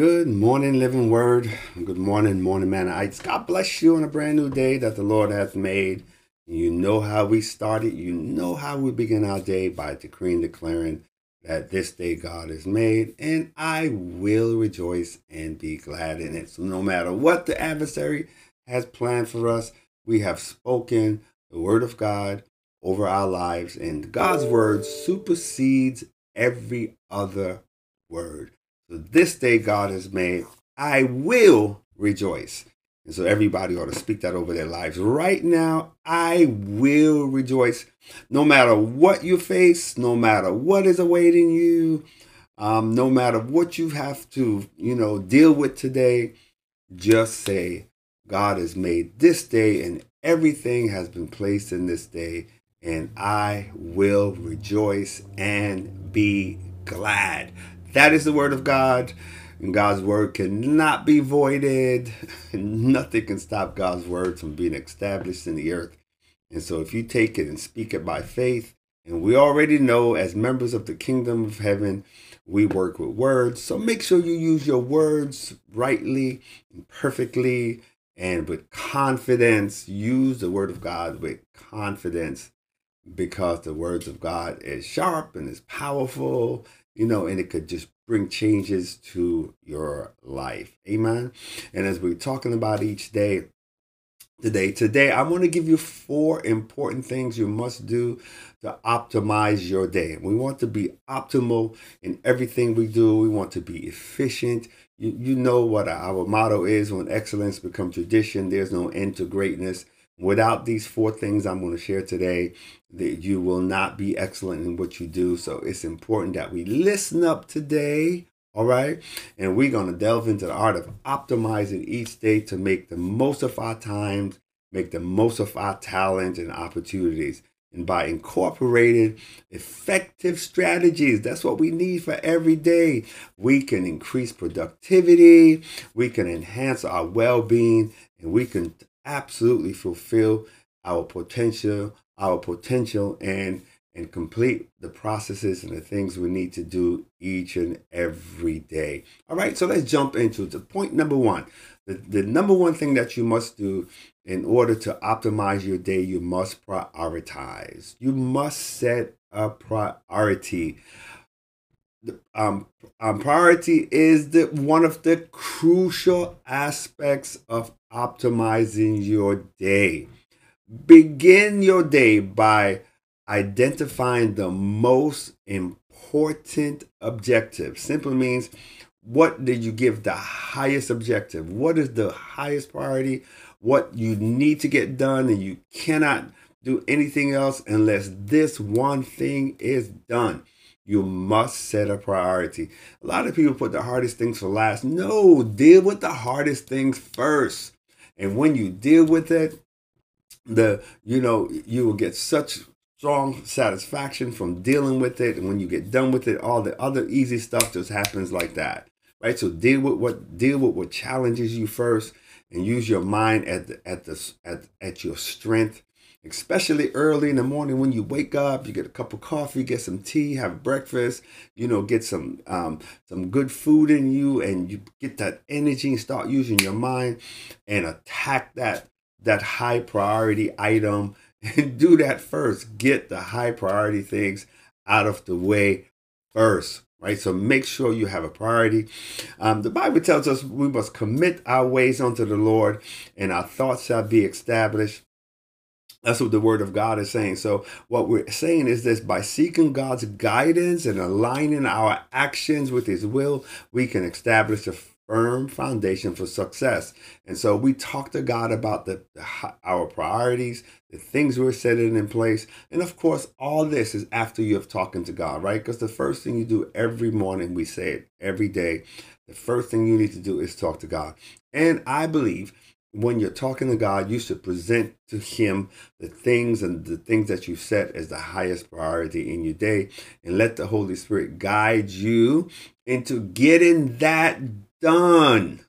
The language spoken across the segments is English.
Good morning, living word. Good morning, morning manites. God bless you on a brand new day that the Lord hath made. You know how we started. You know how we begin our day by decreeing, declaring that this day God has made, and I will rejoice and be glad in it. So, no matter what the adversary has planned for us, we have spoken the word of God over our lives, and God's word supersedes every other word. This day God has made, I will rejoice. And so everybody ought to speak that over their lives. Right now, I will rejoice. No matter what you face, no matter what is awaiting you, um, no matter what you have to, you know, deal with today, just say, God has made this day and everything has been placed in this day, and I will rejoice and be glad. That is the word of God. And God's word cannot be voided. Nothing can stop God's word from being established in the earth. And so if you take it and speak it by faith, and we already know as members of the kingdom of heaven, we work with words. So make sure you use your words rightly and perfectly and with confidence. Use the word of God with confidence because the words of God is sharp and is powerful you know, and it could just bring changes to your life. Amen. And as we're talking about each day, today, today I want to give you four important things you must do to optimize your day. We want to be optimal in everything we do. We want to be efficient. You, you know what our motto is when excellence becomes tradition, there's no end to greatness. Without these four things I'm going to share today, that you will not be excellent in what you do. So it's important that we listen up today. All right. And we're going to delve into the art of optimizing each day to make the most of our times, make the most of our talents and opportunities. And by incorporating effective strategies, that's what we need for every day. We can increase productivity, we can enhance our well being, and we can absolutely fulfill our potential, our potential and and complete the processes and the things we need to do each and every day. All right, so let's jump into the point number one. The, the number one thing that you must do in order to optimize your day, you must prioritize. You must set a priority. Um, um, priority is the one of the crucial aspects of optimizing your day. Begin your day by identifying the most important objective. Simply means what did you give the highest objective? What is the highest priority? What you need to get done, and you cannot do anything else unless this one thing is done. You must set a priority. A lot of people put the hardest things for last. No, deal with the hardest things first. And when you deal with it, the you know you will get such strong satisfaction from dealing with it and when you get done with it all the other easy stuff just happens like that right so deal with what deal with what challenges you first and use your mind at the, at the at, at your strength especially early in the morning when you wake up you get a cup of coffee get some tea have breakfast you know get some um, some good food in you and you get that energy and start using your mind and attack that that high priority item and do that first. Get the high priority things out of the way first right? So make sure you have a priority. Um, the bible tells us we must commit our ways unto the lord and our thoughts shall be established that's what the word of God is saying. So, what we're saying is this by seeking God's guidance and aligning our actions with His will, we can establish a firm foundation for success. And so, we talk to God about the, our priorities, the things we're setting in place. And of course, all this is after you have talking to God, right? Because the first thing you do every morning, we say it every day, the first thing you need to do is talk to God. And I believe when you're talking to God, you should present to Him the things and the things that you set as the highest priority in your day and let the Holy Spirit guide you into getting that done.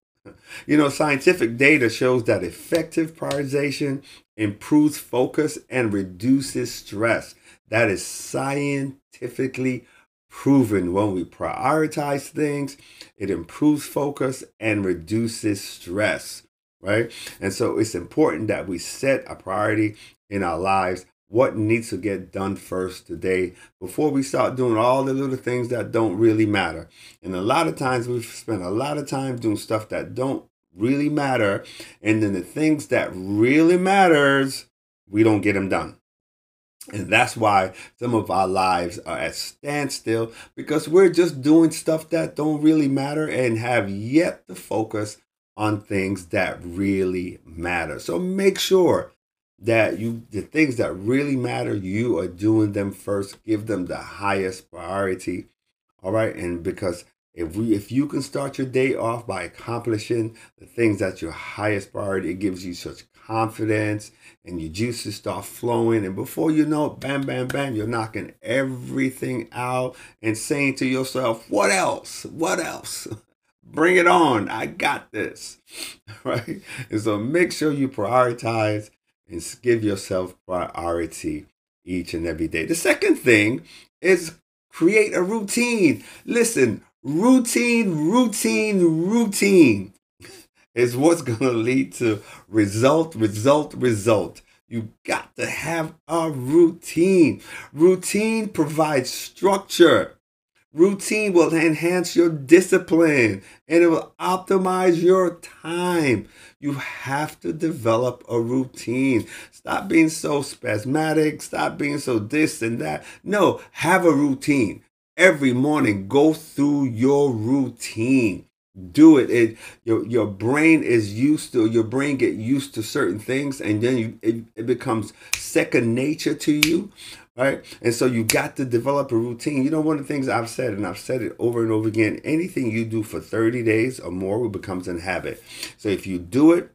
You know, scientific data shows that effective prioritization improves focus and reduces stress. That is scientifically proven when we prioritize things, it improves focus and reduces stress, right? And so it's important that we set a priority in our lives. What needs to get done first today before we start doing all the little things that don't really matter? And a lot of times we've spent a lot of time doing stuff that don't really matter. And then the things that really matters, we don't get them done. And that's why some of our lives are at standstill because we're just doing stuff that don't really matter and have yet to focus on things that really matter. So make sure that you the things that really matter, you are doing them first. Give them the highest priority. All right. And because if we if you can start your day off by accomplishing the things that's your highest priority, it gives you such confidence and your juices start flowing. And before you know it, bam, bam, bam, you're knocking everything out and saying to yourself, What else? What else? Bring it on. I got this. Right? And so make sure you prioritize and give yourself priority each and every day. The second thing is create a routine. Listen, routine, routine, routine is what's going to lead to result, result, result. You got to have a routine. Routine provides structure. Routine will enhance your discipline and it will optimize your time. You have to develop a routine. Stop being so spasmodic. Stop being so this and that. No, have a routine. Every morning, go through your routine do it it your your brain is used to your brain get used to certain things and then you it, it becomes second nature to you right? And so you got to develop a routine. You know one of the things i've said and i've said it over and over again anything you do for 30 days or more becomes a habit. So if you do it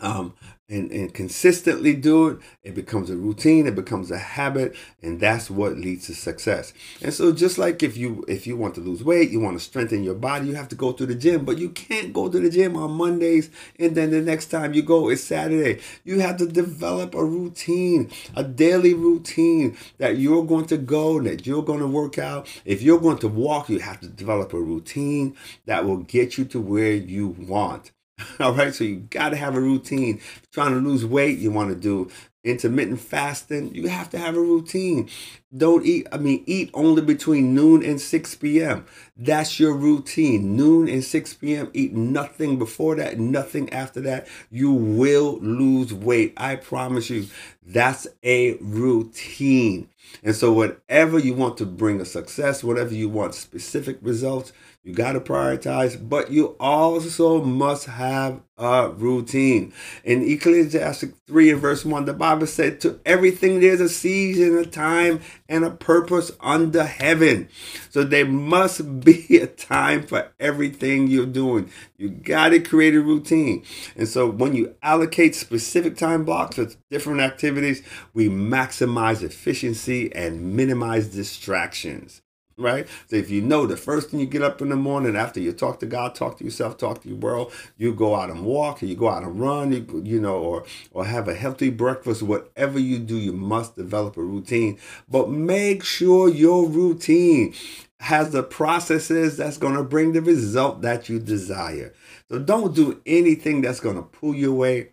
um, and, and consistently do it, it becomes a routine, it becomes a habit, and that's what leads to success. And so just like if you if you want to lose weight, you want to strengthen your body, you have to go to the gym, but you can't go to the gym on Mondays and then the next time you go is Saturday. You have to develop a routine, a daily routine that you're going to go, that you're going to work out. If you're going to walk, you have to develop a routine that will get you to where you want. All right, so you got to have a routine. Trying to lose weight, you want to do intermittent fasting. You have to have a routine. Don't eat, I mean, eat only between noon and 6 p.m. That's your routine. Noon and 6 p.m. Eat nothing before that, nothing after that. You will lose weight. I promise you. That's a routine. And so, whatever you want to bring a success, whatever you want specific results, you got to prioritize, but you also must have a routine. In Ecclesiastes 3 and verse 1, the Bible said, To everything there's a season, a time, and a purpose under heaven. So there must be a time for everything you're doing. You got to create a routine. And so when you allocate specific time blocks for different activities, we maximize efficiency and minimize distractions right? So if you know the first thing you get up in the morning after you talk to God, talk to yourself, talk to your world, you go out and walk, you go out and run, you, you know, or or have a healthy breakfast. Whatever you do, you must develop a routine. But make sure your routine has the processes that's going to bring the result that you desire. So don't do anything that's going to pull you away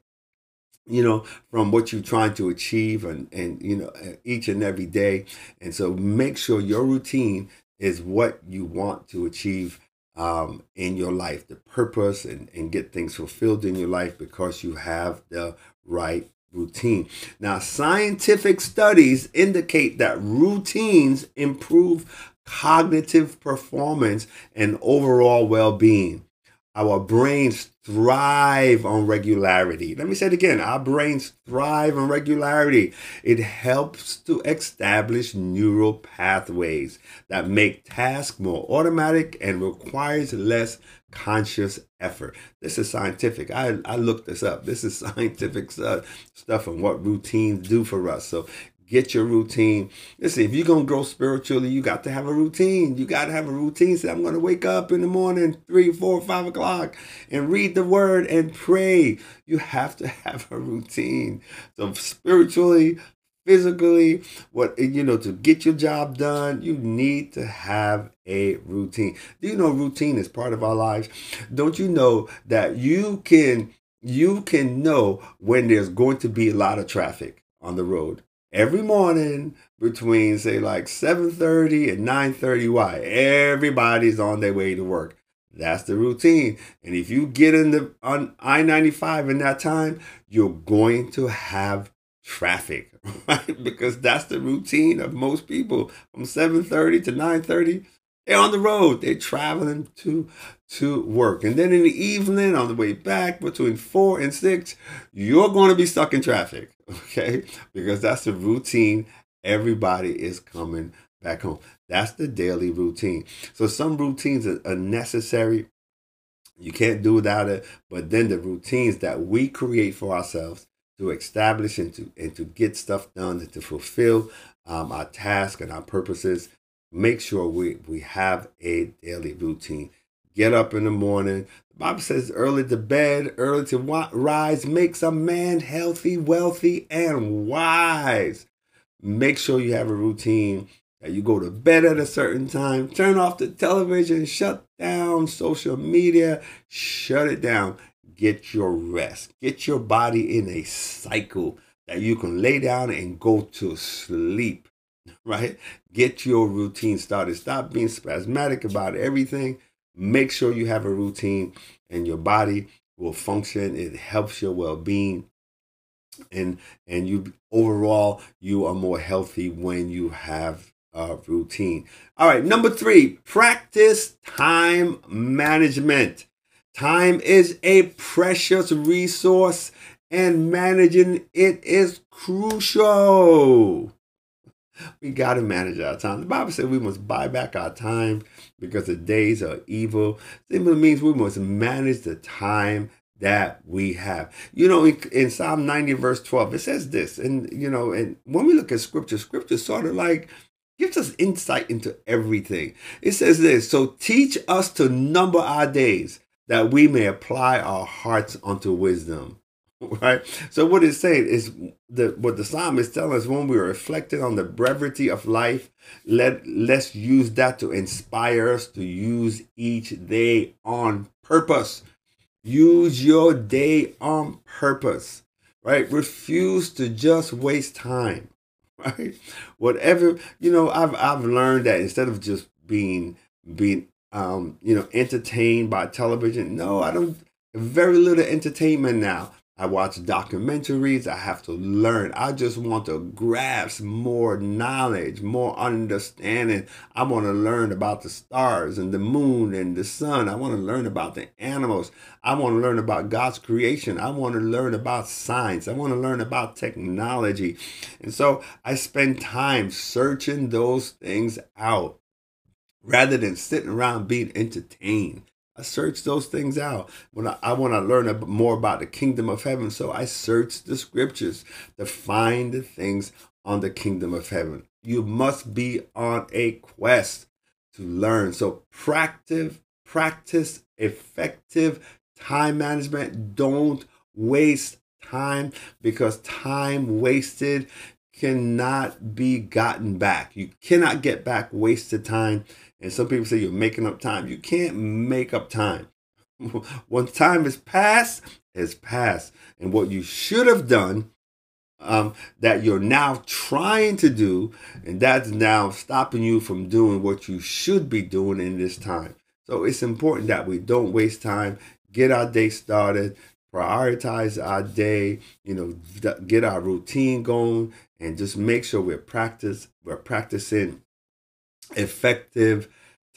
you know, from what you're trying to achieve and, and, you know, each and every day. And so make sure your routine is what you want to achieve um, in your life, the purpose and, and get things fulfilled in your life because you have the right routine. Now, scientific studies indicate that routines improve cognitive performance and overall well being. Our brains thrive on regularity. Let me say it again. Our brains thrive on regularity. It helps to establish neural pathways that make tasks more automatic and requires less conscious effort. This is scientific. I, I looked this up. This is scientific stuff, stuff and what routines do for us. So get your routine. Listen, if you're gonna grow spiritually, you got to have a routine. You got to have a routine. Say, I'm gonna wake up in the morning, three, four, five o'clock, and read the word and pray. You have to have a routine. So spiritually, physically, what you know, to get your job done, you need to have a routine. Do you know routine is part of our lives? Don't you know that you can you can know when there's going to be a lot of traffic on the road every morning between say like 7:30 and 9:30 why? Everybody's on their way to work. That's the routine. And if you get in the on I-95 in that time you're going to have traffic right? Because that's the routine of most people. From 7:30 to 9:30 they're on the road. They're traveling to to work. And then in the evening on the way back between 4 and 6 you're going to be stuck in traffic okay because that's the routine everybody is coming back home that's the daily routine so some routines are, necessary you can't do without it but then the routines that we create for ourselves to establish and to and to get stuff done and to fulfill um, our tasks and our purposes. Make sure we we have a daily routine. Get up in the morning. Bible says early to bed, early to rise makes a man healthy, wealthy, and wise. Make sure you have a routine that you go to bed at a certain time, turn off the television, shut down social media, shut it down, get your rest. Get your body in a cycle that you can lay down and go to sleep, right? Get your routine started. Stop being spasmodic about everything. Make sure you have a routine and your body will function. It helps your well-being. And and you overall you are more healthy when you have a routine. All right, number 3, practice time management. Time is a precious resource and managing it is crucial. We got to manage our time. The Bible said we must buy back our time because the days are evil. Simply means we must manage the time that we have. You know, in, Psalm 90, verse 12, it says this. And, you know, and when we look at scripture, scripture sort of like gives us insight into everything. It says this So teach us to number our days that we may apply our hearts unto wisdom. Right? So what it's saying is the what the psalm is telling us when we are reflecting on the brevity of life, let let's use that to inspire us to use each day on purpose. Use your day on purpose. Right? Refuse to just waste time. Right? Whatever, you know, I've I've learned that instead of just being being um, you know, entertained by television. No, I don't. Very little entertainment now. I watch documentaries. I have to learn. I just want to grasp more knowledge, more understanding. I want to learn about the stars and the moon and the sun. I want to learn about the animals. I want to learn about God's creation. I want to learn about science. I want to learn about technology. And so I spend time searching those things out rather than sitting around being entertained. I search those things out when I, I want to learn more about the kingdom of heaven. So I search the scriptures to find the things on the kingdom of heaven. You must be on a quest to learn. So practice, practice effective time management. Don't waste time because time wasted cannot be gotten back. You cannot get back wasted time and some people say you're making up time. You can't make up time. Once time is past, it's past. And what you should have done um, that you're now trying to do, and that's now stopping you from doing what you should be doing in this time. So it's important that we don't waste time, get our day started, prioritize our day, you know, get our routine going, and just make sure we're practice we're practicing effective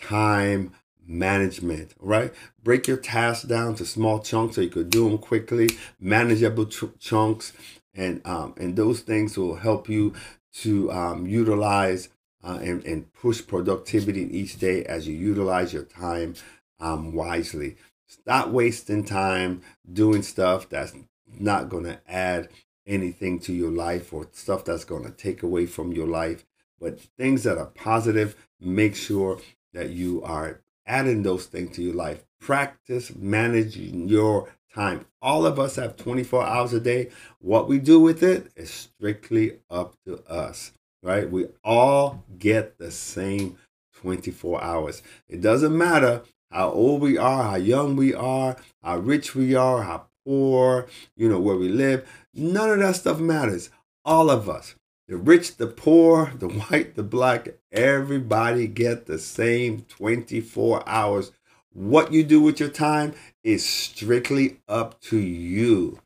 time management right? Break your tasks down to small chunks so you could do them quickly. Manageable chunks and um, and those things will help you to um, utilize uh, and, and push productivity each day as you utilize your time um, wisely. Stop wasting time doing stuff that's not going to add anything to your life or stuff that's going to take away from your life but things that are positive, make sure that you are adding those things to your life. Practice managing your time. All of us have 24 hours a day. What we do with it is strictly up to us, right? We all get the same 24 hours. It doesn't matter how old we are, how young we are, how rich we are, how poor, you know, where we live. None of that stuff matters. All of us, the rich, the poor, the white, the black, everybody get the same 24 hours. What you do with your time is strictly up to you.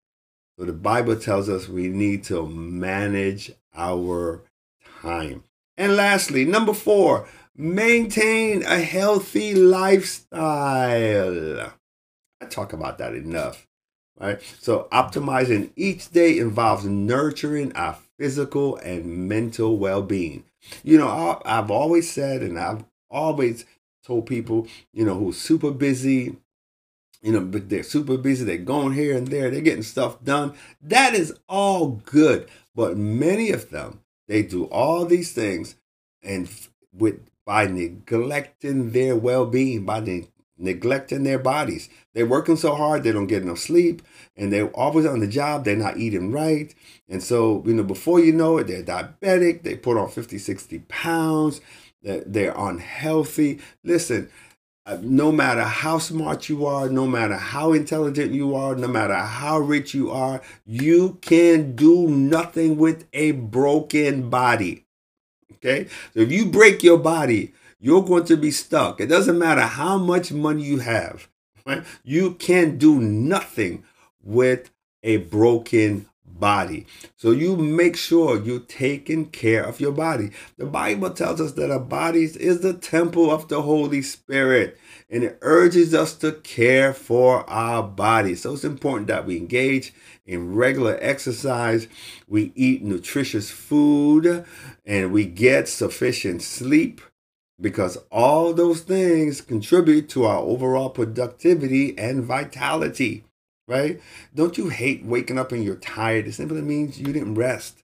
So the Bible tells us we need to manage our time. And lastly, number four, maintain a healthy lifestyle. I talk about that enough, right? So optimizing each day involves nurturing our physical and mental well-being. You know, I've always said, and I've always told people, you know, who's super busy, you know, but they're super busy, they're going here and there, they're getting stuff done. That is all good. But many of them, they do all these things and with by neglecting their well-being, by ne- neglecting their bodies. They're working so hard, they don't get enough sleep, and they're always on the job, they're not eating right. And so, you know, before you know it, they're diabetic, they put on 50, 60 pounds, they're, they're unhealthy. Listen, uh, no matter how smart you are, no matter how intelligent you are, no matter how rich you are, you can do nothing with a broken body. Okay? So if you break your body, you're going to be stuck. It doesn't matter how much money you have, right? You can do nothing with a broken body. So you make sure you're taking care of your body. The Bible tells us that our bodies is the temple of the Holy Spirit and it urges us to care for our bodies. So it's important that we engage in regular exercise, we eat nutritious food, and we get sufficient sleep because all those things contribute to our overall productivity and vitality, right? Don't you hate waking up and you're tired? It simply means you didn't rest.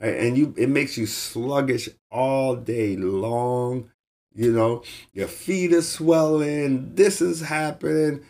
Right? And you it makes you sluggish all day long. You know, your feet are swelling, this is happening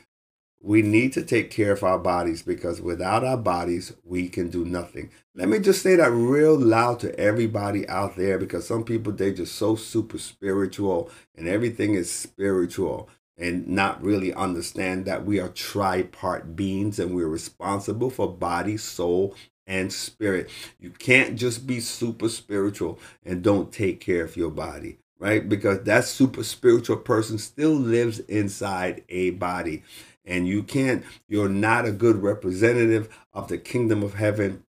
we need to take care of our bodies because without our bodies, we can do nothing. Let me just say that real loud to everybody out there because some people, they're just so super spiritual and everything is spiritual and not really understand that we are tripart beings and we're responsible for body, soul, and spirit. You can't just be super spiritual and don't take care of your body right? Because that super spiritual person still lives inside a body and you can't you're not a good representative of the kingdom of heaven.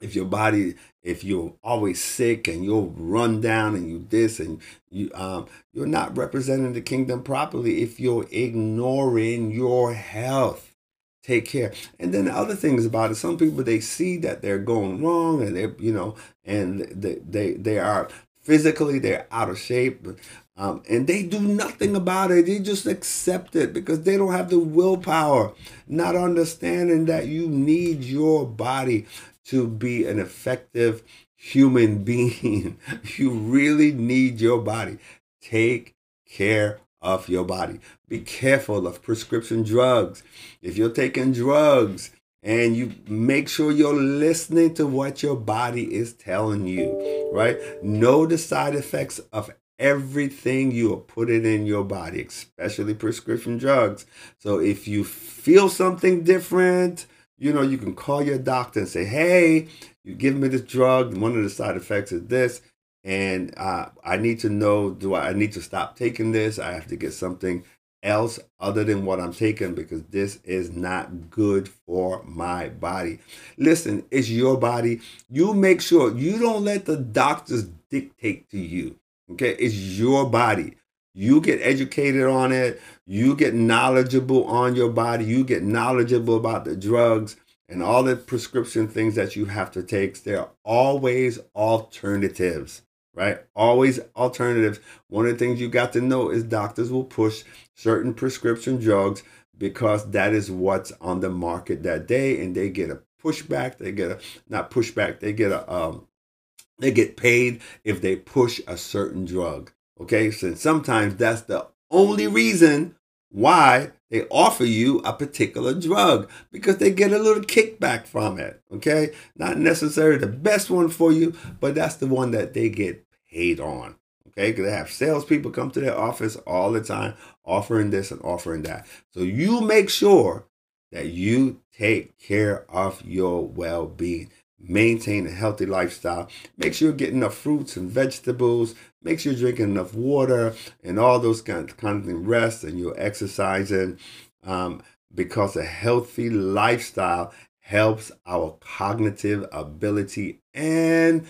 If your body if you're always sick and you'll run down and you this and you um you're not representing the kingdom properly if you're ignoring your health. Take care. And then the other things about it some people they see that they're going wrong and they're you know and they they, they are physically they're out of shape um, and they do nothing about it. They just accept it because they don't have the willpower, not understanding that you need your body to be an effective human being. you really need your body. Take care of your body. Be careful of prescription drugs. If you're taking drugs, and you make sure you're listening to what your body is telling you, right? Know the side effects of everything you are putting in your body, especially prescription drugs. So if you feel something different, you know, you can call your doctor and say, hey, you give me this drug. One of the side effects is this. And uh, I need to know, do I, I need to stop taking this? I have to get something else other than what I'm taking because this is not good for my body. Listen, it's your body. You make sure you don't let the doctors dictate to you. Okay, it's your body. You get educated on it. You get knowledgeable on your body. You get knowledgeable about the drugs and all the prescription things that you have to take. There are always alternatives, right? Always alternatives. One of the things you got to know is doctors will push certain prescription drugs because that is what's on the market that day, and they get a pushback. They get a not pushback. They get a um, they get paid if they push a certain drug. Okay, so sometimes that's the only reason why they offer you a particular drug because they get a little kickback from it. Okay. Not necessarily the best one for you, but that's the one that they get paid on. Okay. Because they have salespeople come to their office all the time offering this and offering that. So you make sure that you take care of your well being. Maintain a healthy lifestyle. Make sure you're getting enough fruits and vegetables. Make sure you're drinking enough water and all those kind of, kind of things. Rest and you're exercising um, because a healthy lifestyle helps our cognitive ability and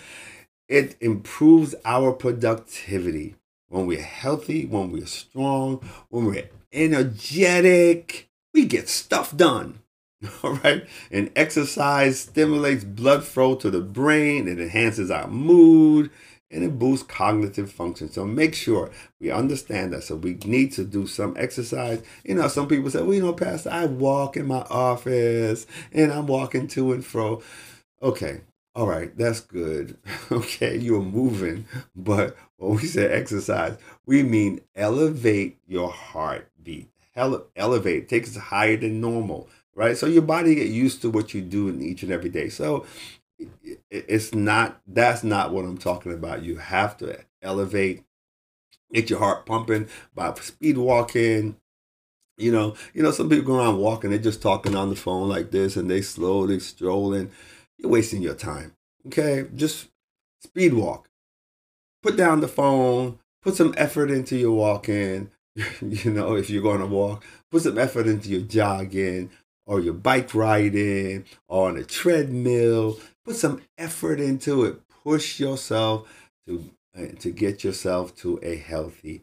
it improves our productivity. When we're healthy, when we're strong, when we're energetic, we get stuff done. All right. And exercise stimulates blood flow to the brain, it enhances our mood, and it boosts cognitive function. So make sure we understand that. So we need to do some exercise. You know, some people say, well, you know, Pastor, I walk in my office and I'm walking to and fro. Okay. All right, that's good. Okay, you're moving, but when we say exercise, we mean elevate your heartbeat. Ele- elevate, it higher than normal right? So your body get used to what you do in each and every day. So it's not that's not what I'm talking about. You have to elevate, get your heart pumping by speed walking. You know, you know, some people go around walking, they're just talking on the phone like this and they slowly strolling. You're wasting your time. Okay? Just speed walk. Put down the phone, put some effort into your walking. you know, if you're going to walk, put some effort into your jogging, or your bike riding or on a treadmill. Put some effort into it. Push yourself to uh, to get yourself to a healthy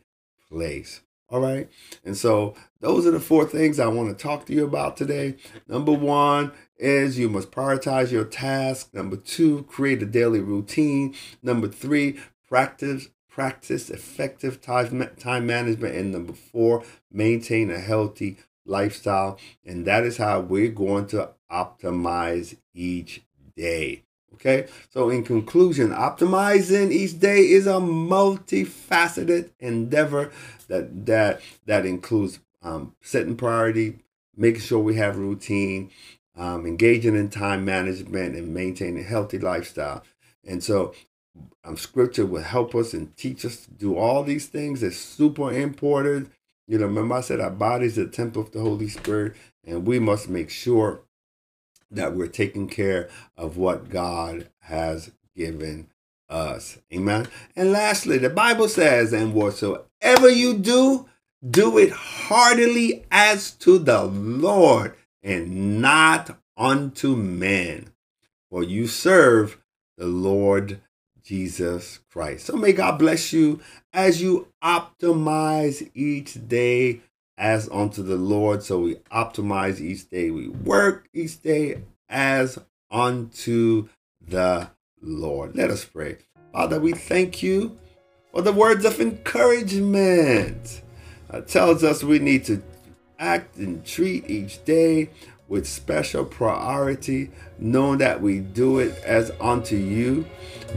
place. All right. And so those are the four things I want to talk to you about today. Number one is you must prioritize your task. Number two, create a daily routine. Number three, practice practice effective time, time management. And number four, maintain a healthy lifestyle. And that is how we're going to optimize each day. Okay, so in conclusion, optimizing each day is a multifaceted endeavor that that that includes um, setting priority, making sure we have routine, um, engaging in time management, and maintaining a healthy lifestyle. And so, um, scripture will help us and teach us to do all these things. It's super important you know, remember I said our body is the temple of the Holy Spirit, and we must make sure that we're taking care of what God has given us. Amen. And lastly, the Bible says, and whatsoever you do, do it heartily as to the Lord and not unto men. For you serve the Lord Jesus Christ. So may God bless you as you optimize each day as unto the Lord. So we optimize each day. We work each day as unto the Lord. Let us pray. Father, we thank you for the words of encouragement. It tells us we need to act and treat each day with special priority, knowing that we do it as unto you,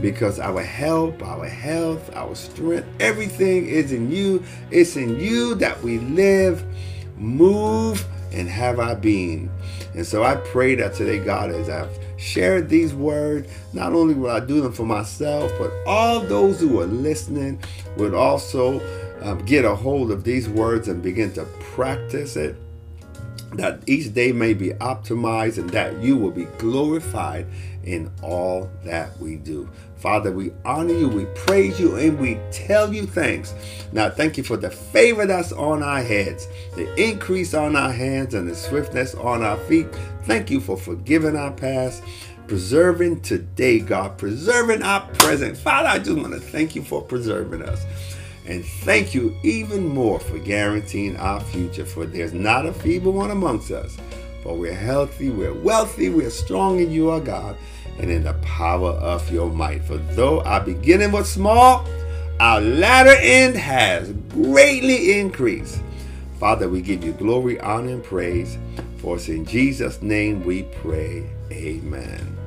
because our help, our health, our strength, everything is in you. It's in you that we live, move, and have our being. And so I pray that today, God, as I've shared these words, not only will I do them for myself, but all those who are listening would also um, get a hold of these words and begin to practice it that each day may be optimized and that you will be glorified in all that we do. Father, we honor you, we praise you, and we tell you thanks. Now, thank you for the favor that's on our heads, the increase on our hands, and the swiftness on our feet. Thank you for forgiving our past, preserving today, God, preserving our present. Father, I just want to thank you for preserving us. And thank you even more for guaranteeing our future, for there's not a feeble one amongst us. But we're healthy, we're wealthy, we're strong in you, our God, and in the power of your might. For though our beginning was small, our latter end has greatly increased. Father, we give you glory, honor, and praise. For it's in Jesus' name we pray. Amen.